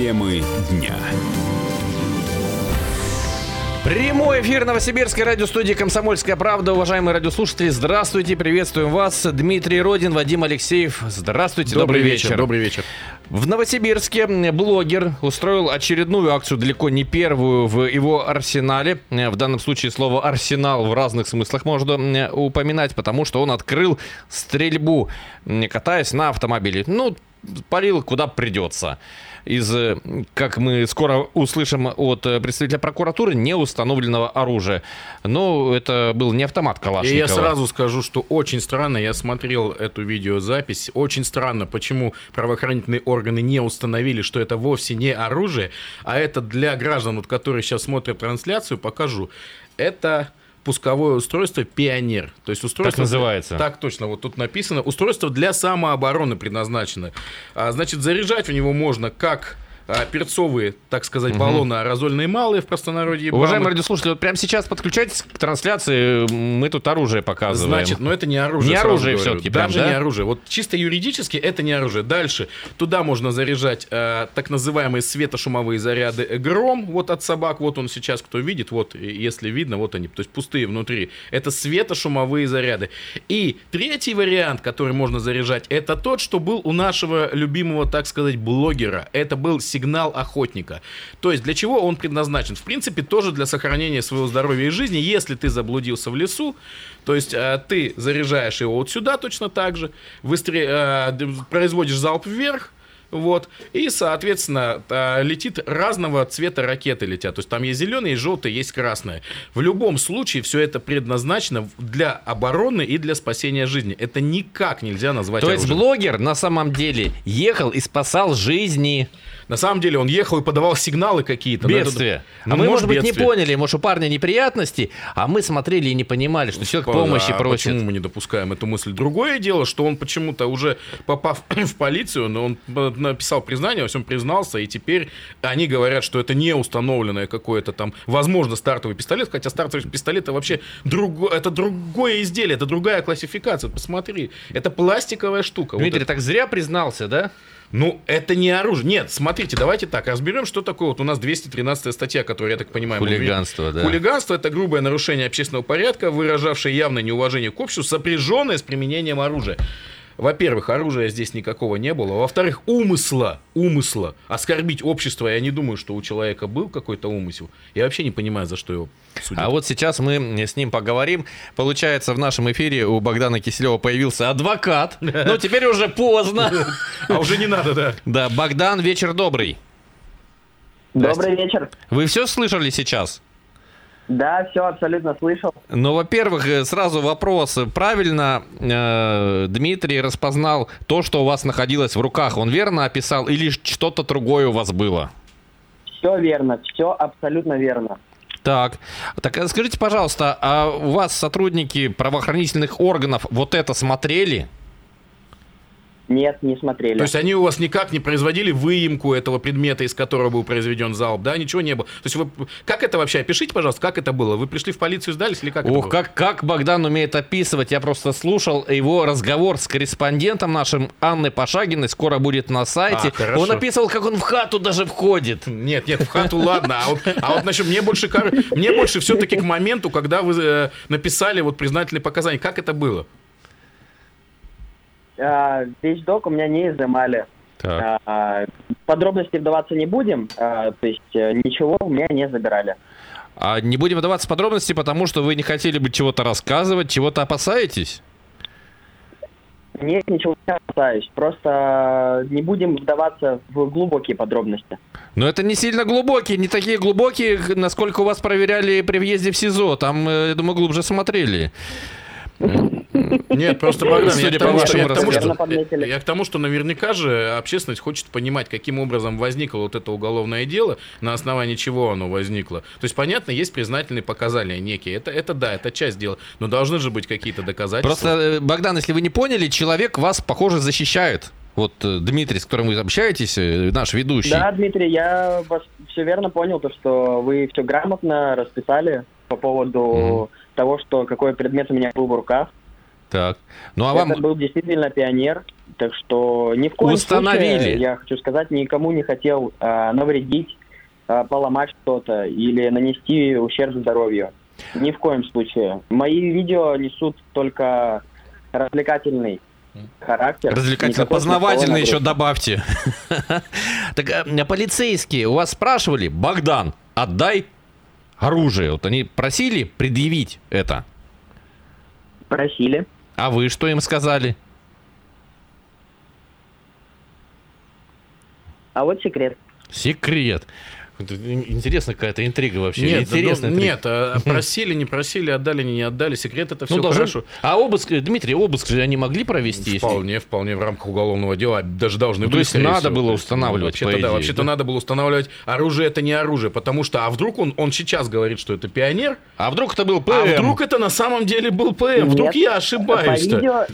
Темы дня. Прямой эфир Новосибирской радиостудии «Комсомольская правда». Уважаемые радиослушатели, здравствуйте, приветствуем вас. Дмитрий Родин, Вадим Алексеев. Здравствуйте, добрый, добрый вечер. Добрый вечер. В Новосибирске блогер устроил очередную акцию, далеко не первую в его арсенале. В данном случае слово «арсенал» в разных смыслах можно упоминать, потому что он открыл стрельбу, катаясь на автомобиле. Ну, палил куда придется из, э, как мы скоро услышим от э, представителя прокуратуры, неустановленного оружия. Но это был не автомат Калашникова. И я сразу скажу, что очень странно, я смотрел эту видеозапись, очень странно, почему правоохранительные органы не установили, что это вовсе не оружие, а это для граждан, вот, которые сейчас смотрят трансляцию, покажу. Это пусковое устройство «Пионер». То есть устройство... Так называется. Так точно, вот тут написано. Устройство для самообороны предназначено. А, значит, заряжать в него можно как перцовые, так сказать, угу. баллоны аэрозольные малые в простонародье. Уважаемые радиослушатели, вот прямо сейчас подключайтесь к трансляции, мы тут оружие показываем. Значит, но это не оружие. Не оружие все-таки. Даже прям, да? не оружие. Вот чисто юридически это не оружие. Дальше туда можно заряжать э, так называемые светошумовые заряды гром, вот от собак, вот он сейчас, кто видит, вот если видно, вот они, то есть пустые внутри. Это светошумовые заряды. И третий вариант, который можно заряжать, это тот, что был у нашего любимого, так сказать, блогера. Это был сигнал сигнал охотника. То есть для чего он предназначен? В принципе, тоже для сохранения своего здоровья и жизни. Если ты заблудился в лесу, то есть э, ты заряжаешь его вот сюда точно так же, выстре... э, производишь залп вверх, вот. И, соответственно, э, летит разного цвета ракеты летят. То есть там есть зеленые, есть желтые, есть красные. В любом случае все это предназначено для обороны и для спасения жизни. Это никак нельзя назвать То оружием. есть блогер на самом деле ехал и спасал жизни. На самом деле он ехал и подавал сигналы какие-то. Бедствие. Ну, а мы, может быть, бедствие. не поняли, может, у парня неприятности, а мы смотрели и не понимали, что человек помощи а просит. Почему мы не допускаем эту мысль? Другое дело, что он почему-то уже попав в полицию, но он написал признание, во всем признался, и теперь они говорят, что это не установленное какое-то там, возможно, стартовый пистолет, хотя стартовый пистолет это вообще друго, это другое изделие, это другая классификация. Посмотри, это пластиковая штука. Дмитрий, вот так зря признался, да? Ну, это не оружие. Нет, смотрите, давайте так, разберем, что такое. Вот у нас 213 статья, которая, я так понимаю... Хулиганство, мы... да. Хулиганство – это грубое нарушение общественного порядка, выражавшее явное неуважение к обществу, сопряженное с применением оружия во-первых, оружия здесь никакого не было. Во-вторых, умысла, умысла оскорбить общество. Я не думаю, что у человека был какой-то умысел. Я вообще не понимаю, за что его судят. А вот сейчас мы с ним поговорим. Получается, в нашем эфире у Богдана Киселева появился адвокат. Но теперь уже поздно. А уже не надо, да. Да, Богдан, вечер добрый. Добрый вечер. Вы все слышали сейчас? Да, все абсолютно слышал. Ну, во-первых, э, сразу вопрос. Правильно э, Дмитрий распознал то, что у вас находилось в руках? Он верно описал или что-то другое у вас было? Все верно, все абсолютно верно. Так, так э, скажите, пожалуйста, а у вас сотрудники правоохранительных органов вот это смотрели? Нет, не смотрели. То есть они у вас никак не производили выемку этого предмета, из которого был произведен залп, да? Ничего не было. То есть вы... Как это вообще? Опишите, пожалуйста, как это было? Вы пришли в полицию, сдались или как Ох, как, как Богдан умеет описывать. Я просто слушал его разговор с корреспондентом нашим Анной Пашагиной. Скоро будет на сайте. А, он описывал, как он в хату даже входит. Нет, нет, в хату ладно. А вот, а вот значит, мне больше, мне больше все-таки к моменту, когда вы э, написали вот признательные показания. Как это было? А, вещдок у меня не изымали. Так. А, подробности вдаваться не будем, а, то есть э, ничего у меня не забирали. А не будем вдаваться в подробности, потому что вы не хотели бы чего-то рассказывать, чего-то опасаетесь? Нет, ничего не опасаюсь. Просто не будем вдаваться в глубокие подробности. Но это не сильно глубокие, не такие глубокие, насколько у вас проверяли при въезде в СИЗО. Там, э, я думаю, глубже смотрели. Нет, просто, Богдан, я, к тому, что, я, к тому, что, я к тому, что наверняка же общественность хочет понимать, каким образом возникло вот это уголовное дело, на основании чего оно возникло. То есть, понятно, есть признательные показания некие. Это, это да, это часть дела. Но должны же быть какие-то доказательства. Просто, э, Богдан, если вы не поняли, человек вас, похоже, защищает. Вот э, Дмитрий, с которым вы общаетесь, э, наш ведущий. Да, Дмитрий, я вас все верно понял, то, что вы все грамотно расписали по поводу mm. того, что какой предмет у меня был в руках. Так. Ну, а вам... Это был действительно пионер. Так что ни в коем Установили. случае, я хочу сказать, никому не хотел э, навредить, э, поломать что-то или нанести ущерб здоровью. Ни в коем случае. Мои видео несут только развлекательный характер. Развлекательно познавательный еще добавьте. Так э, полицейские у вас спрашивали, Богдан, отдай оружие. Вот они просили предъявить это. Просили. А вы что им сказали? А вот секрет. Секрет. Это Интересная какая-то интрига вообще. Нет, да, Интересная ну, нет, а просили, не просили, отдали, не отдали. Секрет это все Ну, должен- хорошо. А обыск, Дмитрий, обыск же они могли провести? если- Вполне, вполне в рамках уголовного дела даже должны Ну, то были. есть скорее надо всего. было То есть, устанавливать, вообще-то по да, вообще-то да? надо было устанавливать оружие это не оружие, потому что а вдруг он, он сейчас говорит, что это пионер, А вдруг это был ПМ? а вдруг это на самом деле был ПМ, вдруг Нет, я По ошибаюсь. видео,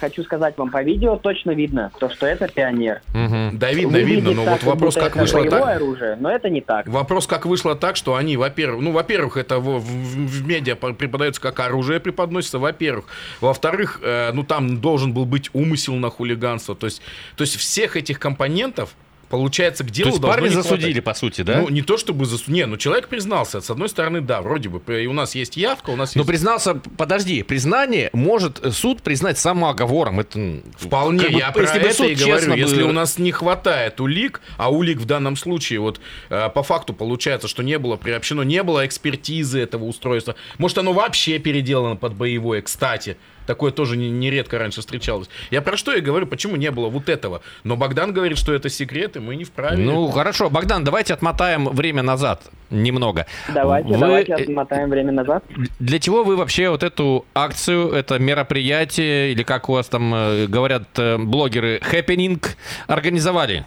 хочу сказать вам, по видео точно видно, то, что это пионер. Мгм. Да видно, Выглядит видно, но так, вот вопрос, как вышло так. оружие, но это не так. Вопрос, как вышло так, что они, во-первых, ну, во-первых, это в, в- в медиа по- преподается как оружие преподносится, во-первых. Во-вторых, э, ну, там должен был быть умысел на хулиганство. То есть, то есть всех этих компонентов, получается, к То делу есть должно парня не хватать. засудили, по сути, да? Ну, не то чтобы засудили. Не, ну, человек признался. С одной стороны, да, вроде бы. И у нас есть явка, у нас Но есть... признался, подожди, признание может суд признать самооговором. Это Вполне, как бы, я про если это суд и говорю. бы- Если у нас не хватает улик, а улик в данном случае, вот э, по факту получается, что не было приобщено, не было экспертизы этого устройства. Может, оно вообще переделано под боевое, кстати. Такое тоже не- нередко раньше встречалось. Я про что и говорю, почему не было вот этого. Но Богдан говорит, что это секрет, и мы не вправе. Ну, хорошо. Богдан, давайте отмотаем время назад немного. Давайте, Вы, давайте отмотаем время назад. Для чего вы вообще вот эту акцию, это мероприятие, или как у вас там э, говорят э, блогеры, хэппенинг, организовали?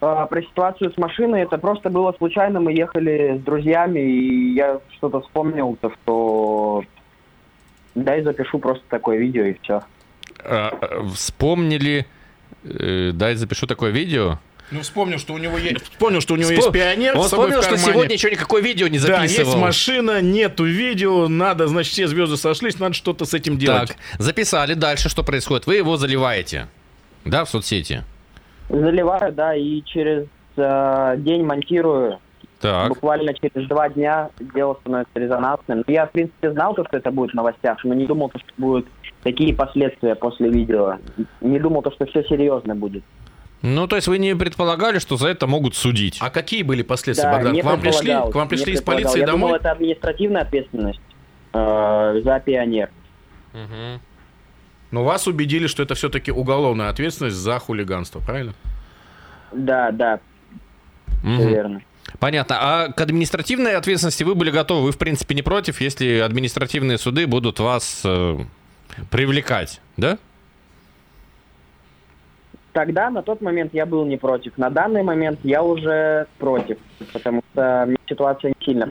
А, Про ситуацию с машиной, это просто было случайно, мы ехали с друзьями, и я что-то вспомнил, то что дай запишу просто такое видео и все. Э, э, Вспомнили, э, дай запишу такое видео. Ну, вспомнил, что у него есть, вспомнил, что у него Вспом- есть пионер Он вспомнил, что сегодня еще никакое видео не Да, записывал. есть машина, нету видео, надо, значит, все звезды сошлись, надо что-то с этим делать. Так, записали. Дальше что происходит? Вы его заливаете, да, в соцсети? Заливаю, да, и через э, день монтирую. Так. Буквально через два дня дело становится резонансным. Я, в принципе, знал, то, что это будет в новостях, но не думал, то, что будут такие последствия после видео. Не думал, то, что все серьезно будет. Ну, то есть вы не предполагали, что за это могут судить? А какие были последствия, Да, Богдан? не К вам пришли, к вам не пришли из полиции Я домой? думал, это административная ответственность э, за пионер. Мгм. Но вас убедили, что это все-таки уголовная ответственность за хулиганство, правильно? Да, да, все Мгм. верно. Понятно. А к административной ответственности вы были готовы? Вы, в принципе, не против, если административные суды будут вас э, привлекать, да? Тогда, на тот момент, я был не против. На данный момент я уже против, потому что мне ситуация не сильно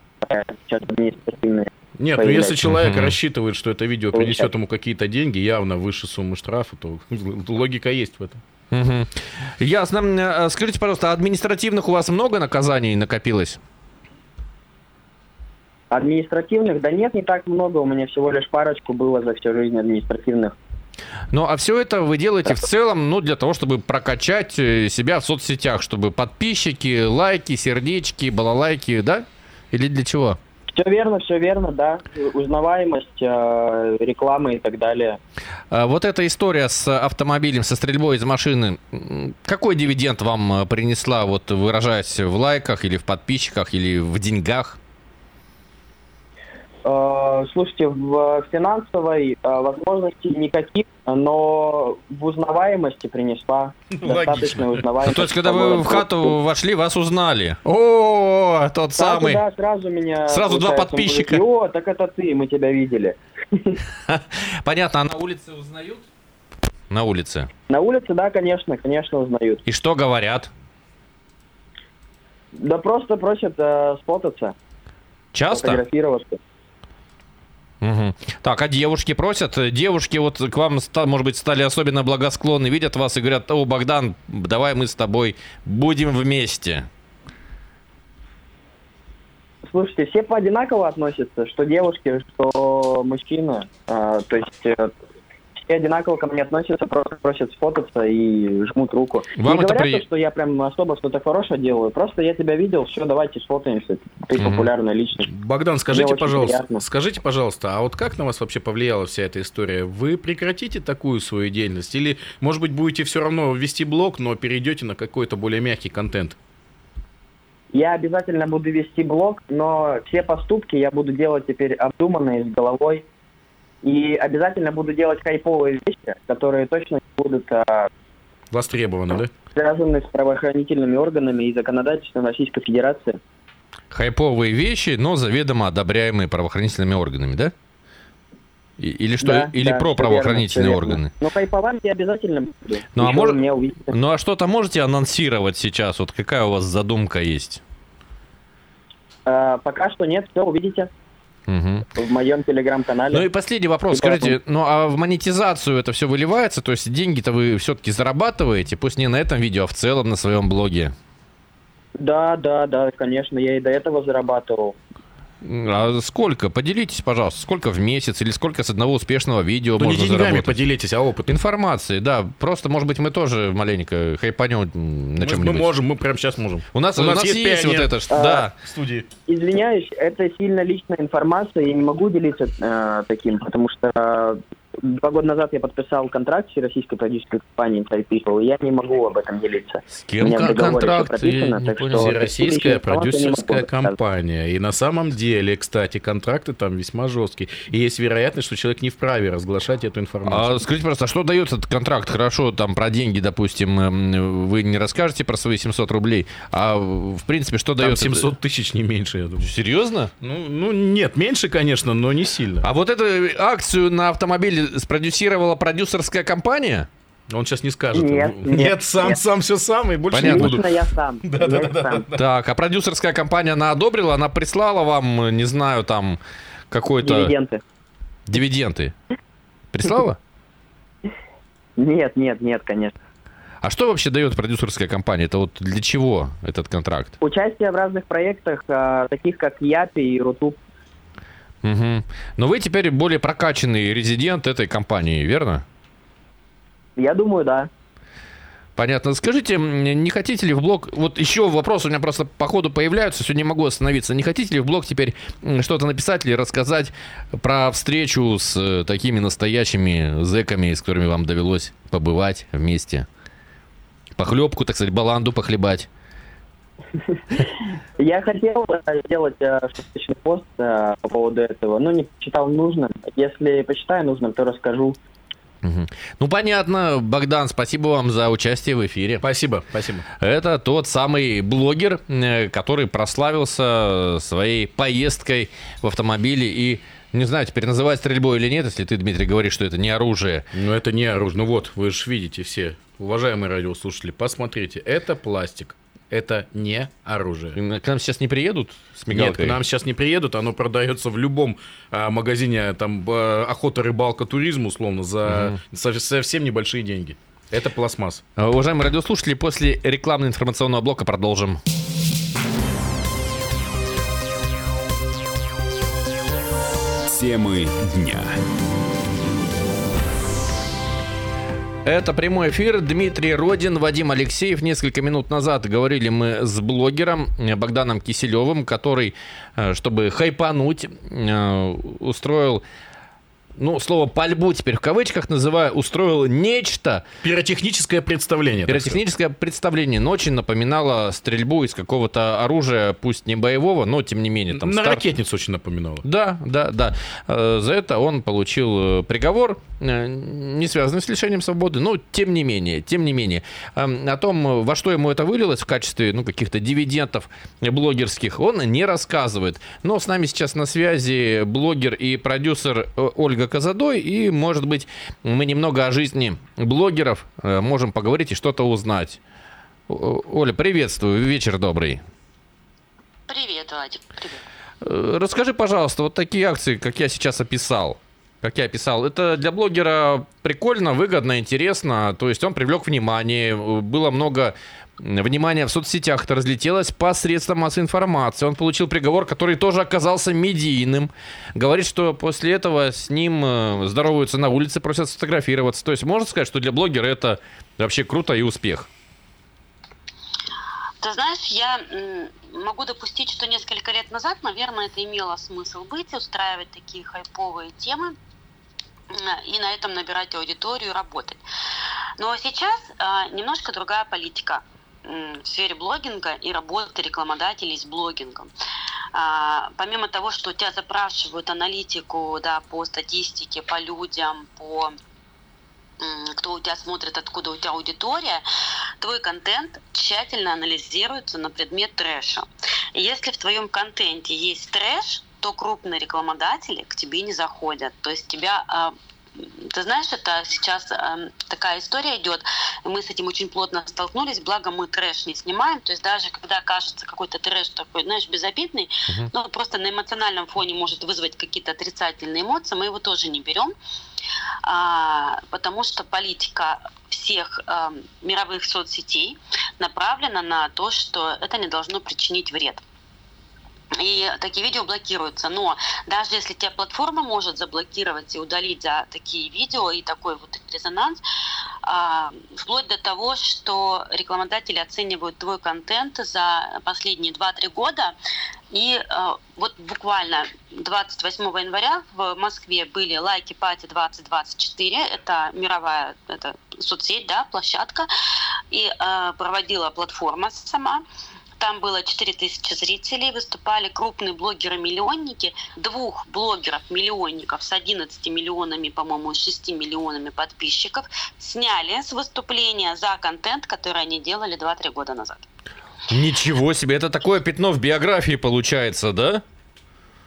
сейчас административная. Нет, ну если человек Мгм. рассчитывает, что это видео принесет ему какие-то деньги, явно выше суммы штрафа, то логика есть в этом. Мгм. Ясно. Э, Скажите, пожалуйста, административных у вас много наказаний накопилось? Административных, да нет, не так много, у меня всего лишь парочку было за всю жизнь административных. Ну, а все это вы делаете в целом, ну, для того, чтобы прокачать э, себя в соцсетях, чтобы подписчики, лайки, сердечки, балалайки, да? Или для чего? Все верно, все верно, да. Узнаваемость, э, реклама и так далее. А Вот эта история с автомобилем, со стрельбой из машины, какой дивиденд вам э, принесла, вот выражаясь в лайках или в подписчиках или в деньгах? Э, Слушайте, в финансовой э, возможности никаких, но в узнаваемости принесла достаточно Ну, узнаваемость. то есть, когда вы в хату вошли, вас узнали. О, тот Сразу, самый. да, сразу меня... Сразу два подписчика. О, так это ты, мы тебя видели. Понятно, а на улице узнают? На улице. На улице, да, конечно, конечно, узнают. И что говорят? Да просто просят э, сфотаться, Часто? фотографироваться. Мгм. Так, а девушки просят? Девушки вот к вам, может быть, стали особенно благосклонны, видят вас и говорят, о, Богдан, давай мы с тобой будем вместе. Слушайте, все по одинаково относятся, что девушки, что мужчины. А, то есть э, все одинаково ко мне относятся, просто просят сфотаться и жмут руку. Вам не это говорят, при- то, что я прям особо что-то хорошее делаю, просто я тебя видел, все, давайте сфотаемся, ты Мгм. популярная личность. Богдан, скажите, очень пожалуйста, приятно. скажите, пожалуйста, а вот как на вас вообще повлияла вся эта история? Вы прекратите такую свою деятельность или, может быть, будете все равно вести блог, но перейдете на какой-то более мягкий контент? Я обязательно буду вести блог, но все поступки я буду делать теперь обдуманные, с головой. И обязательно буду делать хайповые вещи, которые точно будут а, Востребовано, да? связаны с правоохранительными органами и законодательством Российской Федерации. Хайповые вещи, но заведомо одобряемые правоохранительными органами, да? Или что? Да, или да, про правоохранительные верно, органы? Но хайповать я обязательно буду. Ну, а увидите. Ну а что-то можете анонсировать сейчас? Вот какая у вас задумка есть? А, пока что нет, все увидите Мгм. в моем телеграм-канале. Ну и последний вопрос. И Скажите, ну а в монетизацию это все выливается? То есть деньги-то вы все-таки зарабатываете, пусть не на этом видео, а в целом на своем блоге? Да, да, да, конечно, я и до этого зарабатывал. А сколько? Поделитесь, пожалуйста. Сколько в месяц или сколько с одного успешного видео Ну, не можно деньгами заработать? поделитесь, а опытом. Информацией, да. Просто, может быть, мы тоже маленько хайпанем на Мы, чем-нибудь. мы можем, мы прямо сейчас можем. У нас, у нас, есть, вот пионер это, что, А, да. в студии. Извиняюсь, это сильно личная информация, я не могу делиться э, таким, потому что э, два года назад я подписал контракт с российской продюсерской компанией People, и я не могу об этом делиться. С У кем контракт? Я не так понял. что- Всероссийская личную информацию я не могу продюсерская компания. И на самом деле, кстати, контракты там весьма жесткие. И есть вероятность, что человек не вправе разглашать эту информацию. А скажите, просто, а что дает этот контракт? Хорошо, там про деньги, допустим, эм, вы не расскажете про свои 700 рублей, а в принципе, что Там дает... 700 тысяч, не меньше, я думаю. Серьезно? Ну, ну, нет, меньше, конечно, но не сильно. А вот эту акцию на автомобиле спродюсировала продюсерская компания? Он сейчас не скажет. Нет, нет, нет, сам, нет. сам, все сам, и больше Понятно. не буду. Лично я сам. я сам. Так, а продюсерская компания, она одобрила, она прислала вам, не знаю, там, какой-то... Дивиденды. Дивиденды. Прислала? Нет, нет, нет, конечно. А что вообще дает продюсерская компания? Это вот для чего этот контракт? Участие в разных проектах, а, таких как Япи и Рутуб. Мгм. Но вы теперь более прокачанный резидент этой компании, верно? Я думаю, да. Понятно. Скажите, не хотите ли в блог... Вот еще вопрос у меня просто по ходу появляются, сегодня не могу остановиться. Не хотите ли в блог теперь что-то написать или рассказать про встречу с э, такими настоящими зэками, с которыми вам довелось побывать вместе? Похлебку, так сказать, баланду похлебать. Я хотел э, сделать э, шуточный пост э, по поводу этого, но не посчитал нужным. Если посчитаю нужным, то расскажу. Ну, понятно, Богдан, спасибо вам за участие в эфире. Спасибо, спасибо. Это тот самый блогер, который прославился своей поездкой в автомобиле и, не знаю, теперь называть стрельбой или нет, если ты, Дмитрий, говоришь, что это не оружие. Но это не оружие. Ну вот, вы же видите все, уважаемые радиослушатели, посмотрите, это пластик. Это не оружие. К нам сейчас не приедут с Нет, мигалкой? к нам сейчас не приедут, оно продается в любом а, магазине, там, а, охота, рыбалка, туризм, условно, за со- совсем небольшие деньги. Это пластмасс. А, Уважаемые радиослушатели, после рекламно-информационного блока продолжим. Темы дня. Это прямой эфир. Дмитрий Родин, Вадим Алексеев. Несколько минут назад говорили мы с блогером Богданом Киселевым, который, э, чтобы хайпануть, э, устроил, ну, слово пальбу теперь в кавычках называю, устроил нечто, Пиротехническое представление. Пиротехническое представление, но очень напоминало стрельбу из какого-то оружия, пусть не боевого, но тем не менее. Там На старт- ракетницу очень напоминало. Да, да, да. Э, За это он получил э, приговор, э, не связанный с лишением свободы, но тем не менее, тем не менее. Эм, О том, во что ему это вылилось в качестве ну, каких-то дивидендов блогерских, он не рассказывает. Но с нами сейчас на связи блогер и продюсер э, Казадой, и, может быть, мы немного о жизни блогеров э, можем поговорить и что-то узнать. Оля, приветствую, вечер добрый. Привет, Вадик. Привет. Э, Расскажи, пожалуйста, вот такие акции, как я сейчас описал. Как я описал, это для блогера прикольно, выгодно, интересно. То есть он привлек внимание, э, было много внимание в соцсетях это разлетелось по средствам массовой информации. Он получил приговор, который тоже оказался медийным. Говорит, что после этого с ним э, здороваются на улице, просят сфотографироваться. То есть можно сказать, что для блогера это вообще круто и успех. Ты знаешь, я могу допустить, что несколько лет назад, наверное, это имело смысл быть, устраивать такие хайповые темы и на этом набирать аудиторию, работать. Но сейчас а, немножко другая политика в сфере блогинга и работы рекламодателей с блогингом. А, помимо того, что у тебя запрашивают аналитику да, по статистике, по людям, по кто у тебя смотрит, откуда у тебя аудитория, твой контент тщательно анализируется на предмет трэша. И если в твоем контенте есть трэш, то крупные рекламодатели к тебе не заходят. То есть тебя а, ты знаешь, это сейчас э, такая история идет. Мы с этим очень плотно столкнулись, благо мы трэш не снимаем. То есть даже когда кажется какой-то трэш такой, знаешь, безобидный, uh-huh. но просто на эмоциональном фоне может вызвать какие-то отрицательные эмоции, мы его тоже не берем. А, потому что политика всех э, мировых соцсетей направлена на то, что это не должно причинить вред и такие видео блокируются. Но даже если тебя платформа может заблокировать и удалить за такие видео и такой вот резонанс, а, вплоть до того, что рекламодатели оценивают твой контент за последние 2-3 года. И а, вот буквально 28 января в Москве были лайки пати 2024, это мировая это соцсеть, да, площадка, и а, проводила платформа сама. Там было 4000 зрителей, выступали крупные блогеры-миллионники, двух блогеров-миллионников с 11 миллионами, по-моему, 6 миллионами подписчиков, сняли с выступления за контент, который они делали 2-3 года назад. Ничего себе, это такое пятно в биографии получается, да?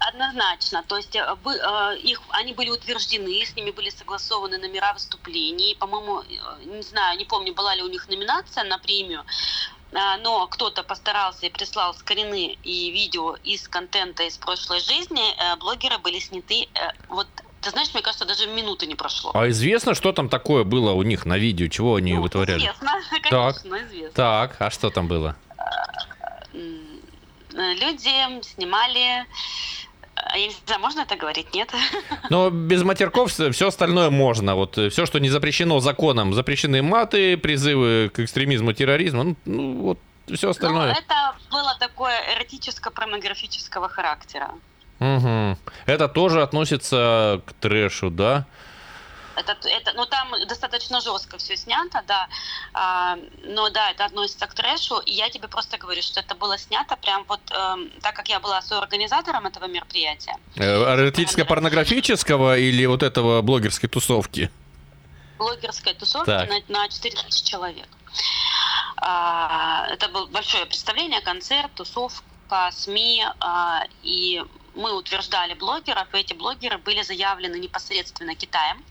Однозначно. То есть э, э, их, они были утверждены, с ними были согласованы номера выступлений. По-моему, э, не знаю, не помню, была ли у них номинация на премию. А, но кто-то постарался и прислал скрины и видео из контента из прошлой жизни, э, блогеры были сняты э, вот ты знаешь, мне кажется, даже минуты не прошло. А известно, что там такое было у них на видео, чего они ну, вытворяли? Известно, конечно, так, известно. Так, а что там было? Люди снимали а я не знаю, можно это говорить, нет? Но без матерков все остальное можно. Вот э, все, что не запрещено законом, запрещены маты, призывы к экстремизму, терроризму, ну, ну вот все остальное. Ну, это было такое эротическо-порнографического характера. Угу. Это тоже относится к трэшу, да? Это, это, ну, там достаточно жестко все снято, да. А, но да, это относится к трэшу. И я тебе просто говорю, что это было снято прям вот, э, так как я была соорганизатором этого мероприятия. Э, Эротическо-порнографического или вот этого блогерской тусовки? Блогерской тусовки на, на 4000 человек. А, это было большое представление, концерт, тусовка, СМИ. А, и мы утверждали блогеров, и эти блогеры были заявлены непосредственно Китаем.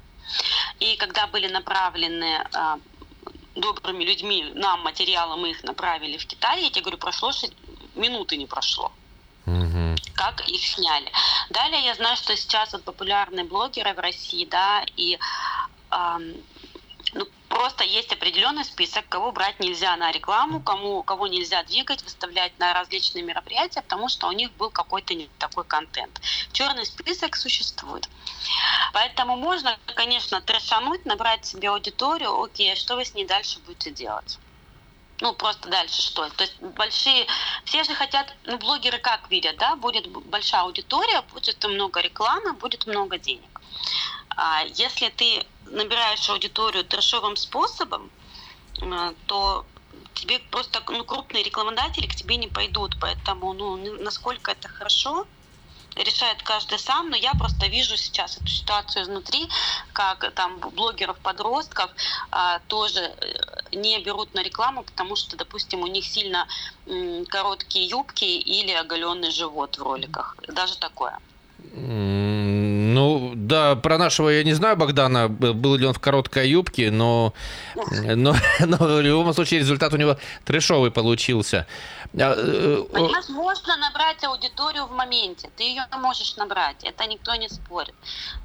И когда были направлены а, добрыми людьми нам материалы, мы их направили в Китай, я тебе говорю, прошло минуты не прошло. Угу. Как их сняли. Далее я знаю, что сейчас вот популярные блогеры в России, да, и просто есть определенный список, кого брать нельзя на рекламу, кому, кого нельзя двигать, выставлять на различные мероприятия, потому что у них был какой-то не такой контент. Черный список существует. Поэтому можно, конечно, трешануть, набрать себе аудиторию, окей, а что вы с ней дальше будете делать? ну, просто дальше что? То есть большие, все же хотят, ну, блогеры как видят, да, будет большая аудитория, будет много рекламы, будет много денег. А если ты набираешь аудиторию трешовым способом, э, то тебе просто ну, крупные рекламодатели к тебе не пойдут. Поэтому ну, насколько это хорошо, решает каждый сам, но я просто вижу сейчас эту ситуацию изнутри, как там блогеров-подростков а, тоже э, не берут на рекламу, потому что, допустим, у них сильно короткие юбки или оголенный живот в роликах. Даже такое. Ну, да, про нашего я не знаю Богдана, был ли он в короткой юбке, но, но, но в любом случае результат у него трешовый получился. А, э, Понимаешь, можно набрать аудиторию в моменте, ты ее можешь набрать, это никто не спорит.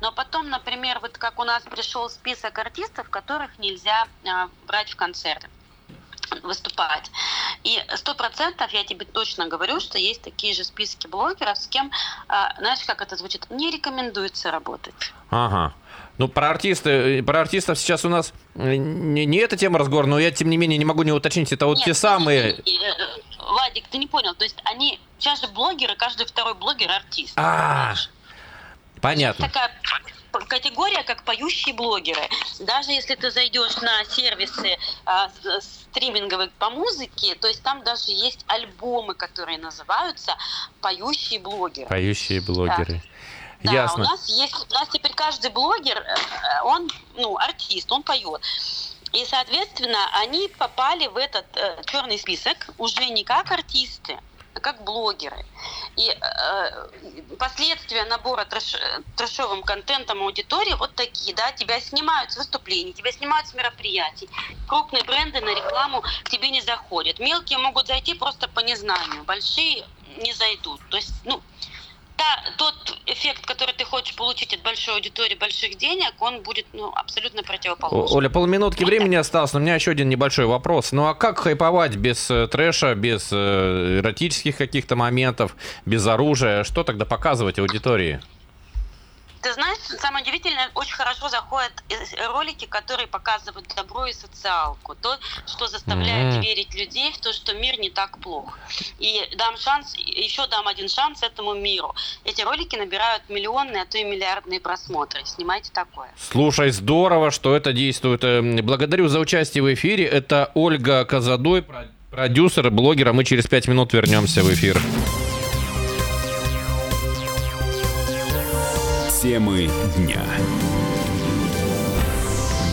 Но потом, например, вот как у нас пришел список артистов, которых нельзя а, брать в концерты. Выступать. И сто процентов я тебе точно говорю, что есть такие же списки блогеров, с кем, а, знаешь, как это звучит, не рекомендуется работать. Ага. Ну, про артисты, про артистов сейчас у нас э, не, не эта тема разговора, но я, тем не менее, не могу не уточнить, это вот Нет, те самые... э, Вадик, ты не понял, то есть они, сейчас же блогеры, каждый второй блогер артист. А, понятно. такая категория, как поющие блогеры. Даже если ты зайдешь на сервисы а, стриминговые по музыке, то есть там даже есть альбомы, которые называются поющие блогеры. Поющие блогеры. Да, Ясно. у нас есть, у нас теперь каждый блогер, э, он, ну, артист, он поет. И, соответственно, они попали в этот э, черный список уже не как артисты, как блогеры. И э, последствия набора трэш, трэшовым контентом аудитории вот такие, да, тебя снимают с выступлений, тебя снимают с мероприятий. Крупные бренды на рекламу тебе не заходят. Мелкие могут зайти просто по незнанию, большие не зайдут. То есть, ну, та, тот эффект, который ты хочешь получить от большой аудитории, больших денег, он будет ну, абсолютно противоположен. Оля, полминутки времени осталось, но у меня еще один небольшой вопрос. Ну а как хайповать без э, трэша, без э, эротических каких-то моментов, без оружия? Что тогда показывать аудитории? Ты знаешь, самое удивительное, очень хорошо заходят ролики, которые показывают добро и социалку. То, что заставляет mm-hmm. верить людей в то, что мир не так плох. И дам шанс, еще дам один шанс этому миру. Эти ролики набирают миллионные, а то и миллиардные просмотры. Снимайте такое. Слушай, здорово, что это действует. Эм, благодарю за участие в эфире. Это Ольга Казадой, продюсер, блогер. А мы через пять минут вернемся в эфир. Темы дня.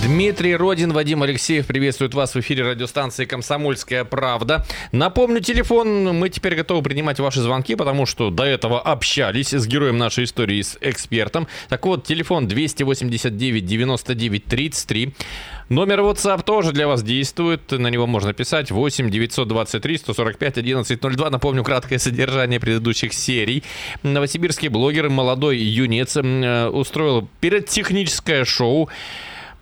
Дмитрий Родин, Вадим Алексеев приветствуют вас в эфире радиостанции «Комсомольская правда». Напомню, телефон, мы теперь готовы принимать ваши звонки, потому что до этого общались с героем нашей истории, с экспертом. Так вот, телефон 289 99 33. Номер WhatsApp тоже для вас действует. На него можно писать 8 923 145 1102. Напомню, краткое содержание предыдущих серий. Новосибирский блогер, молодой юнец, э, устроил пиротехническое шоу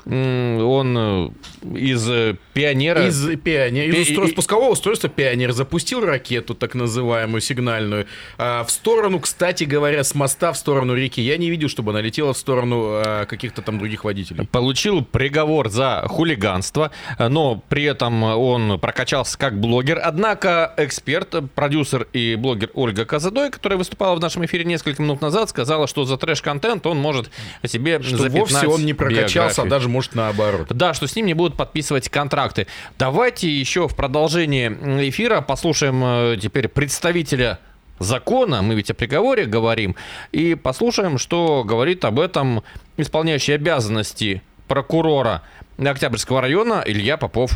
он э, из э, пионера... Из пионера, из Пи... устройства, пускового устройства пионер запустил ракету, так называемую, сигнальную, а, в сторону, кстати говоря, с моста в сторону реки. Я не видел, чтобы она летела в сторону а, каких-то там других водителей. Получил приговор за хулиганство, но при этом он прокачался как блогер. Однако эксперт, продюсер и блогер Ольга Казадой, которая выступала в нашем эфире несколько минут назад, сказала, что за трэш-контент он может себе что вовсе он не прокачался, а даже может наоборот. Да, что с ним не будут подписывать контракты. Давайте еще в продолжении эфира послушаем э, теперь представителя закона, мы ведь о приговоре говорим, и послушаем, что говорит об этом исполняющий обязанности прокурора Октябрьского района Илья Попов.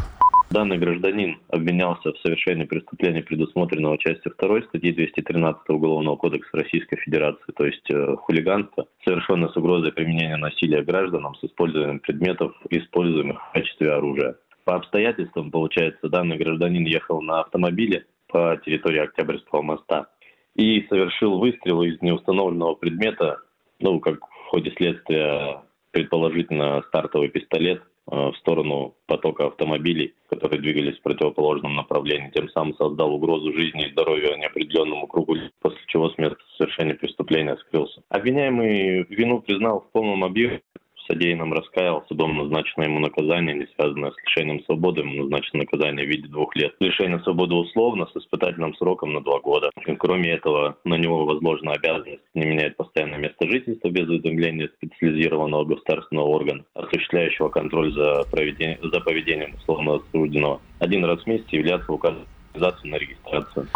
Данный гражданин обвинялся в совершении преступления, предусмотренного частью 2 статьи 213 Уголовного кодекса Российской Федерации, то есть э, хулиганство, совершенное с угрозой применения насилия гражданам с использованием предметов, используемых в качестве оружия. По обстоятельствам, получается, данный гражданин ехал на автомобиле по территории Октябрьского моста и совершил выстрел из неустановленного предмета, ну, как в ходе следствия предположительно стартовый пистолет – в сторону потока автомобилей, которые двигались в противоположном направлении, тем самым создал угрозу жизни и здоровью неопределенному кругу, после чего с места совершения преступления скрылся. Обвиняемый вину признал в полном объеме, содеянном раскаялся, судом назначено ему наказание, не связанное с лишением свободы, ему назначено наказание в виде двух лет. Лишение свободы условно с испытательным сроком на два года. Кроме этого, на него возложена обязанность не менять постоянное место жительства без уведомления специализированного государственного органа, осуществляющего контроль за, проведением, за поведением условно осужденного. Один раз в месяц являться в на регистрацию.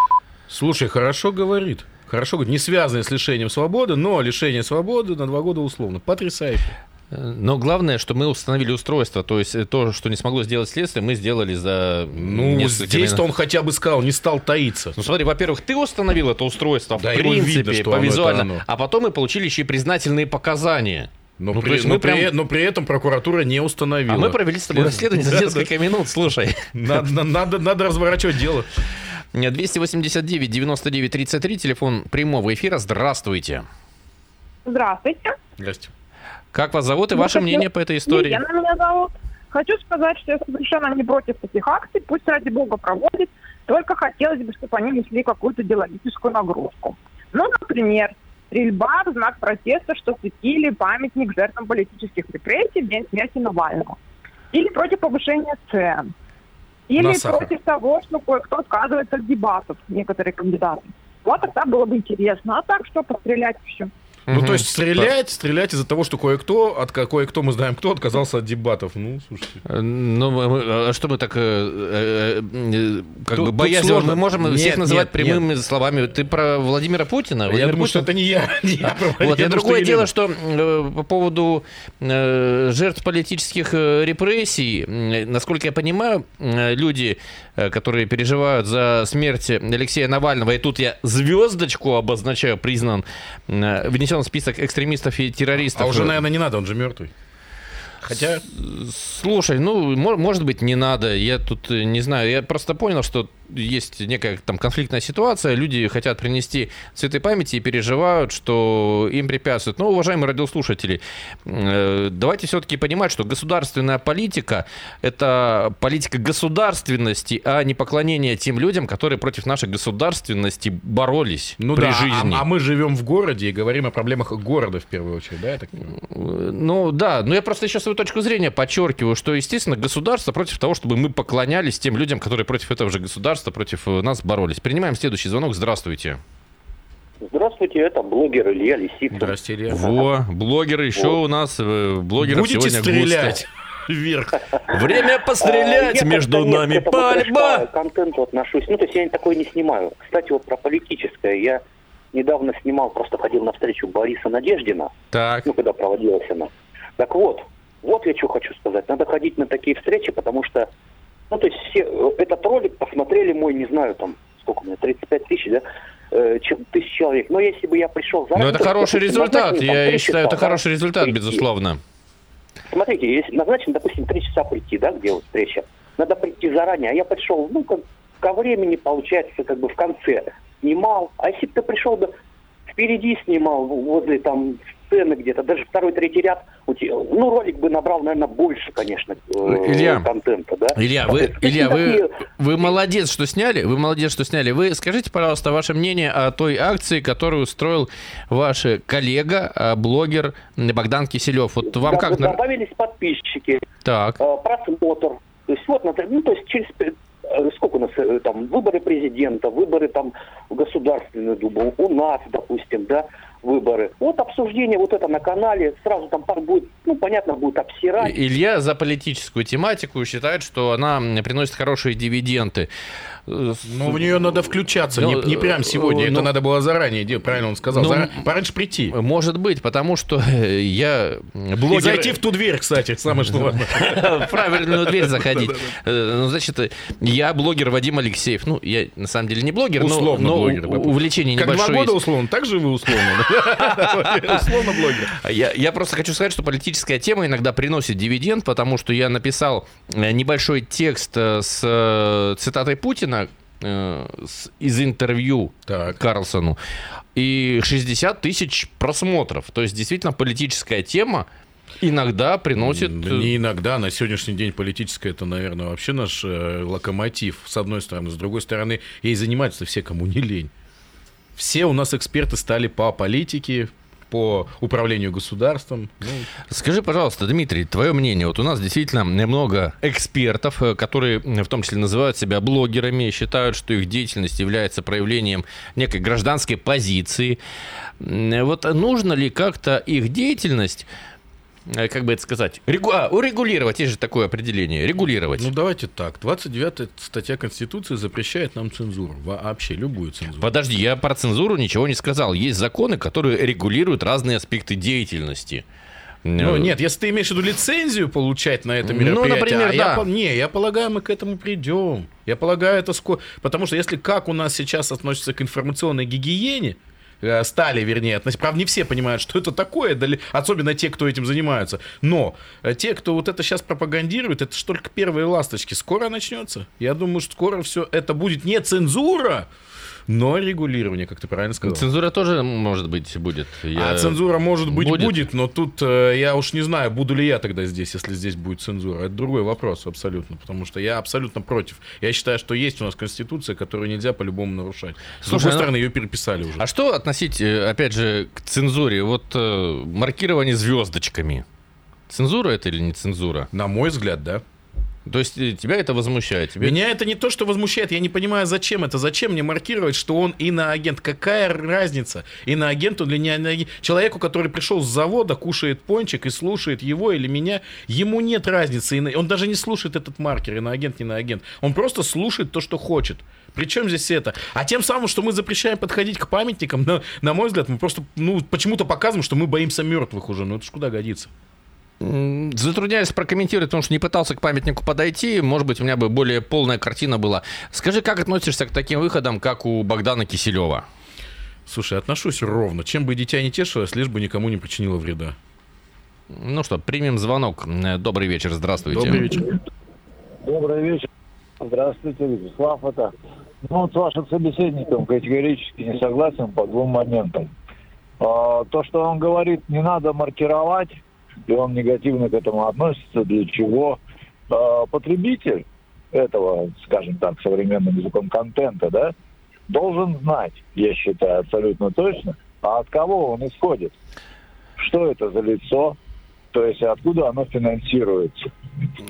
Слушай, хорошо говорит. Хорошо, не связанное с лишением свободы, но лишение свободы на два года условно. Потрясающе. Но главное, что мы установили устройство, то есть то, что не смогло сделать следствие, мы сделали за Ну, здесь-то он хотя бы сказал, не стал таиться. Ну, смотри, во-первых, ты установил это устройство, да, в принципе, видно, что по визуально, а потом мы получили еще и признательные показания. Но, ну, при, но, мы прям... при, но при этом прокуратура не установила. А мы провели с тобой расследование за несколько минут, слушай. Надо, надо, надо разворачивать дело. 289 99 33, телефон прямого эфира. Здравствуйте. Здравствуйте. Здравствуйте. Как вас зовут и ну, ваше мнение по этой истории? Елена меня зовут. Хочу сказать, что я совершенно не против таких акций, пусть ради бога проводит, только хотелось бы, чтобы они несли какую-то идеологическую нагрузку. Ну, например, стрельба в знак протеста, что светили памятник жертвам политических репрессий в день смерти Навального. Или против повышения цен. Или против того, что кое-кто отказывается от дебатов, некоторые кандидаты. Вот тогда было бы интересно. А так что, пострелять все. Ну, то есть стрелять, стрелять из-за того, что кое-кто, от кое-кто мы знаем, кто отказался от дебатов. Ну, слушайте. Э, ну, а что мы так, э, э, как бы боязнь, мы можем всех называть прямыми словами. Ты про Владимира Путина? Я думаю, что это не я. Не я вот, я другое дело, что по поводу жертв политических репрессий, насколько я понимаю, люди, которые переживают за смерть Алексея Навального, и тут я звездочку обозначаю, признан, внесен внесен в список экстремистов и террористов. А уже, наверное, не надо, он же мертвый. Хотя... Слушай, ну, может быть, не надо. Я тут э, не знаю. Я просто понял, что есть некая там конфликтная ситуация, люди хотят принести цветы памяти и переживают, что им препятствуют. Но, уважаемые радиослушатели, э, давайте все-таки понимать, что государственная политика – это политика государственности, а не поклонение тем людям, которые против нашей государственности боролись ну при да, а, жизни. А, а мы живем в городе и говорим о проблемах города в первую очередь, да, я так понимаю? Ну да, но я просто еще свою точку зрения подчеркиваю, что, естественно, государство против того, чтобы мы поклонялись тем людям, которые против этого же государства государства против э, нас боролись. Принимаем следующий звонок. Здравствуйте. Здравствуйте, это блогер Илья Лисицын. Здравствуйте, Илья. Во, блогер еще вот. у нас, э, блогеров Будете сегодня стрелять? вверх. Время пострелять, а, между нами пальба. К контенту отношусь. Ну, то есть я такое не снимаю. Кстати, вот про политическое. Я недавно снимал, просто ходил на встречу Бориса Надеждина. Так. Ну, когда проводилась она. Так вот, вот я что хочу сказать. Надо ходить на такие встречи, потому что ну, то есть все, э, этот ролик посмотрели мой, не знаю, там, сколько у меня, 35 тысяч, да, э, тысяч человек. Но если бы я пришел. Ну, это хороший результат. Я считаю, это хороший результат, прийти. безусловно. Смотрите, если назначен, допустим, 3 часа прийти, да, где вот встреча, надо прийти заранее, а я пришел, ну, как, ко времени, получается, как бы в конце снимал. А если бы ты пришел бы впереди снимал, возле там сцены где-то, даже второй, третий ряд, ну, ролик бы набрал, наверное, больше, конечно, э, Илья, контента, да? Илья, вы, Илья, вы, вы молодец, что сняли, вы молодец, что сняли. Вы скажите, пожалуйста, ваше мнение о той акции, которую устроил ваш коллега, а, блогер Богдан Киселев. Вот вам да, как... Добавились подписчики, так. Э, просмотр. То есть вот, ну, то есть через э, сколько у нас там выборы президента, выборы там в Государственную Думу, у нас, допустим, да, выборы. Вот обсуждение вот это на канале, сразу там будет, ну, понятно, будет обсирать. Илья за политическую тематику считает, что она приносит хорошие дивиденды. Ну, в нее надо включаться, ну, не, не прям сегодня, ну, это надо было заранее делать, правильно он сказал, ну, Зара... пораньше прийти. Может быть, потому что я блогер... И зайти в ту дверь, кстати, самое что важно. В правильную дверь заходить. Э, ну, значит, я блогер Вадим Алексеев. Ну, я на самом деле не блогер, но увлечение небольшое Как два года условно, так же вы условно. Условно блогер. Я просто хочу сказать, что политическая тема иногда приносит дивиденд, потому что я написал э, небольшой текст э, с цитатой Путина, э, из интервью так. Карлсону, и 60 тысяч просмотров. То есть действительно политическая тема иногда приносит... Не иногда, на сегодняшний день политическая это, наверное, вообще наш э, локомотив, с одной стороны. С другой стороны, ей занимаются все, кому не лень. Все у нас эксперты стали по политике, по управлению государством. Ну... Скажи, пожалуйста, Дмитрий, твое мнение. Вот у нас действительно много экспертов, э, которые в том числе называют себя блогерами, считают, что их деятельность является проявлением некой гражданской позиции. Вот нужно ли как-то их деятельность как бы это сказать, регу... а, урегулировать, есть же такое определение, регулировать. Ну, давайте так. 29 статья Конституции запрещает нам цензуру, вообще любую цензуру. Подожди, я про цензуру ничего не сказал. Есть законы, которые регулируют разные аспекты деятельности. Ну, э, нет, если ты имеешь в виду лицензию получать на это ну, мероприятие, ну, например, а да. я, не, я полагаю, мы к этому придем. Я полагаю, это скоро... Потому что если как у нас сейчас относятся к информационной гигиене, Э, стали, вернее, относиться. Правда, не все понимают, что это такое, особенно те, кто этим занимаются. Но э, те, кто вот это сейчас пропагандирует, это же только первые ласточки. Скоро начнется. Я думаю, что скоро все это будет не цензура, но регулирование, как ты правильно сказал. Цензура тоже, может быть, будет. Я- А цензура, может быть, Будет. будет, но тут э, я уж не знаю, буду ли я тогда здесь, если здесь будет цензура. Это другой вопрос абсолютно, потому что я абсолютно против. Я считаю, что есть у нас конституция, которую нельзя по-любому нарушать. С Слушай, другой ну- стороны, ее переписали уже. А что относить, э, опять же, к цензуре? Вот э, маркирование звездочками. Цензура это или не цензура? На мой взгляд, да. То есть э, тебя это возмущает? Тебе... Меня это не то, что возмущает, я не понимаю, зачем это. Зачем мне маркировать, что он иноагент? Какая разница? Иноагент он или не иноагент? Человеку, который пришел с завода, кушает пончик и слушает его или меня, ему нет разницы. Он даже не слушает этот маркер, иноагент, не иноагент. Он просто слушает то, что хочет. Причем здесь это? А тем самым, что мы запрещаем подходить к памятникам, на, на мой взгляд, мы просто ну, почему-то показываем, что мы боимся мертвых уже. Ну это ж куда годится? Затрудняюсь прокомментировать, потому что не пытался к памятнику подойти. Может быть, у меня бы более полная картина была. Скажи, как относишься к таким выходам, как у Богдана Киселева? Слушай, отношусь ровно. Чем бы дитя не тешилось, лишь бы никому не причинило вреда. Ну что, примем звонок. Добрый вечер, здравствуйте. Добрый вечер. Добрый вечер. Здравствуйте, Вячеслав это. Ну, вот с вашим собеседником категорически не согласен по двум моментам. А, То, что он говорит, не надо маркировать, и он негативно к этому относится, для чего А, потребитель этого, скажем так, современным языком контента, да, должен знать, я считаю абсолютно точно, а от кого он исходит, что это за лицо, то есть откуда оно финансируется.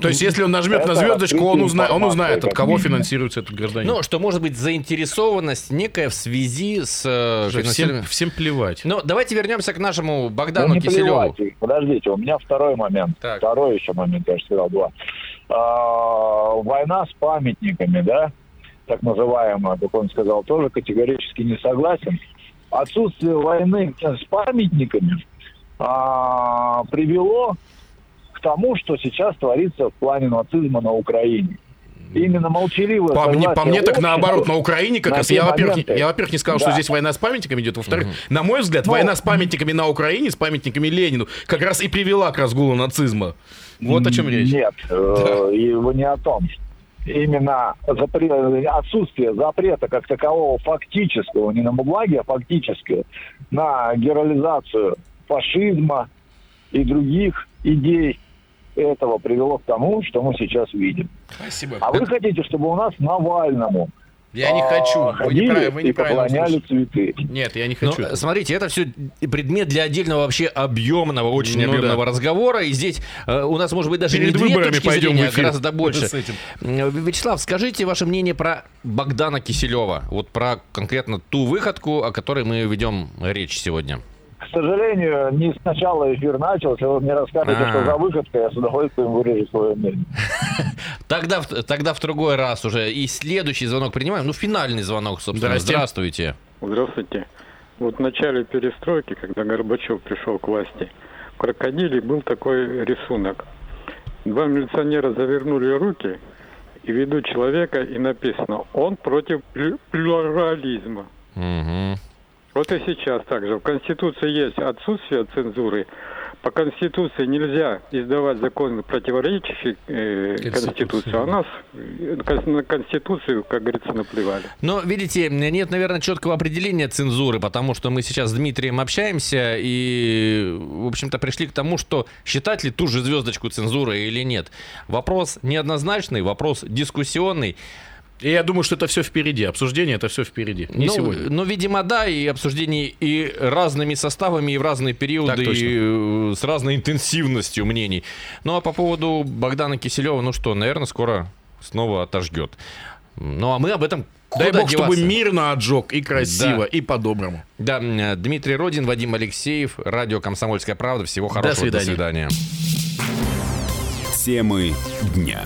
То есть, если он нажмет на Это звездочку, он, узна- он узнает, от кого финансируется этот гражданин. Ну, что может быть заинтересованность некая в связи с э, Слушай, всем, всем плевать. Ну, давайте вернемся к нашему Ну, Богдану не Киселеву. плевать. Подождите, у меня второй момент. Так. Второй еще момент, я же сказал два. А, война с памятниками, да, так называемая, как он сказал, тоже категорически не согласен. Отсутствие войны с памятниками а, привело к тому, что сейчас творится в плане нацизма на Украине. Именно молчаливое По мне, по мне так общества наоборот, на Украине как на раз. Я, во-первых, я, во-первых, не сказал, что Да. здесь война с памятниками идет. Во-вторых, на мой взгляд, Ну, война с памятниками на Украине, с памятниками Ленину, как раз и привела к разгулу нацизма. Вот о чем речь. Нет, э, и вы не о том. Именно запре- отсутствие запрета как такового фактического, не на бумаге, а фактического, на герализацию фашизма и других идей этого привело к тому, что мы сейчас видим. Спасибо. А вы хотите, чтобы у нас Навальному Я не а, хочу. Вы, неправ- вы и неправильно поклоняли слышите. цветы. Нет, я не Ну, хочу. смотрите, это все предмет для отдельного вообще объемного, очень Ну объемного да. разговора. И здесь э, у нас может быть даже Перед не две точки пойдем зрения, в а гораздо больше. с этим. Э, Вячеслав, скажите ваше мнение про Богдана Киселева. Вот про конкретно ту выходку, о которой мы ведем речь сегодня. К сожалению, не сначала эфир начался, вы мне расскажете, А. что за выходка, я с удовольствием выражу свое мнение. Тогда, в- тогда в другой раз уже. И следующий звонок принимаем. Ну, финальный звонок, собственно. Здравствуйте. Здравствуйте. Вот в начале перестройки, когда Горбачев пришел к власти, в крокодиле был такой рисунок. Два милиционера завернули руки и ведут человека, и написано «Он против плю- плюрализма». Мгм. Вот и сейчас также. В Конституции есть отсутствие цензуры. По Конституции нельзя издавать законы, противоречащие э, Конституции. А нас э, на Конституцию, как говорится, наплевали. Но, видите, нет, наверное, четкого определения цензуры, потому что мы сейчас с Дмитрием общаемся и, в общем-то, пришли к тому, что считать ли ту же звездочку цензурой или нет. Вопрос неоднозначный, вопрос дискуссионный. И я думаю, что это все впереди. Обсуждение это все впереди. Не ну, сегодня. Ну, видимо, да, и обсуждение и разными составами, и в разные периоды, и э, с разной интенсивностью мнений. Ну, а по поводу Богдана Киселева, ну что, наверное, скоро снова отожгет. Ну, а мы об этом Дай куда бог, чтобы деваться? мирно отжег и красиво, Да. и по-доброму. Да, м, Дмитрий Родин, Вадим Алексеев, радио «Комсомольская правда». Всего хорошего. свидания. До свидания. Темы дня.